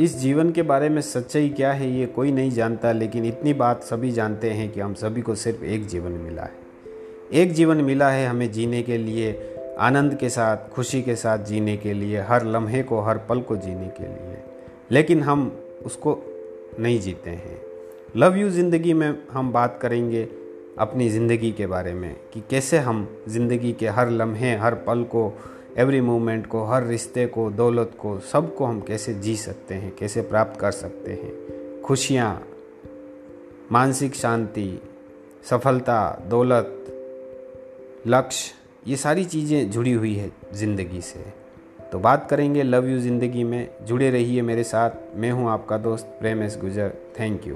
इस जीवन के बारे में सच्चाई क्या है, ये कोई नहीं जानता, लेकिन इतनी बात सभी जानते हैं कि हम सभी को सिर्फ़ एक जीवन मिला है। एक जीवन मिला है हमें जीने के लिए, आनंद के साथ, खुशी के साथ जीने के लिए, हर लम्हे को, हर पल को जीने के लिए। लेकिन हम उसको नहीं जीते हैं। लव यू ज़िंदगी में हम बात करेंगे अपनी ज़िंदगी के बारे में, कि कैसे हम ज़िंदगी के हर लम्हे, हर पल को एवरी मोमेंट को, हर रिश्ते को, दौलत को सबको हम कैसे जी सकते हैं, कैसे प्राप्त कर सकते हैं? खुशियाँ, मानसिक शांति, सफलता, दौलत, लक्ष्य, ये सारी चीज़ें जुड़ी हुई है ज़िंदगी से। तो बात करेंगे लव यू ज़िंदगी में। जुड़े रहिए मेरे साथ। मैं हूँ आपका दोस्त प्रेमेश गुजर। Thank you